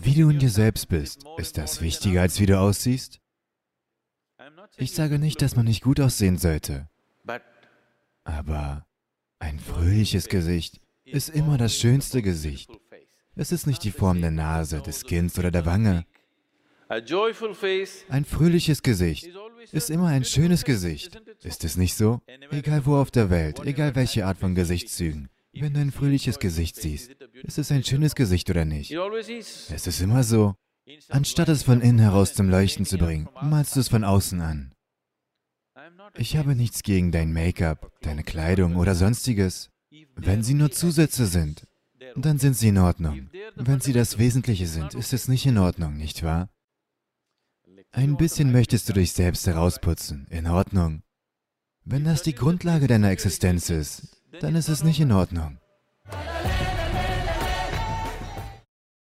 Wie du in dir selbst bist, ist das wichtiger, als wie du aussiehst? Ich sage nicht, dass man nicht gut aussehen sollte, aber ein fröhliches Gesicht ist immer das schönste Gesicht. Es ist nicht die Form der Nase, des Kinns oder der Wange. Ein fröhliches Gesicht ist immer ein schönes Gesicht. Ist es nicht so? Egal wo auf der Welt, egal welche Art von Gesichtszügen. Wenn du ein fröhliches Gesicht siehst, ist es ein schönes Gesicht oder nicht? Es ist immer so. Anstatt es von innen heraus zum Leuchten zu bringen, malst du es von außen an. Ich habe nichts gegen dein Make-up, deine Kleidung oder sonstiges. Wenn sie nur Zusätze sind, dann sind sie in Ordnung. Wenn sie das Wesentliche sind, ist es nicht in Ordnung, nicht wahr? Ein bisschen möchtest du dich selbst herausputzen, in Ordnung. Wenn das die Grundlage deiner Existenz ist, dann ist es nicht in Ordnung.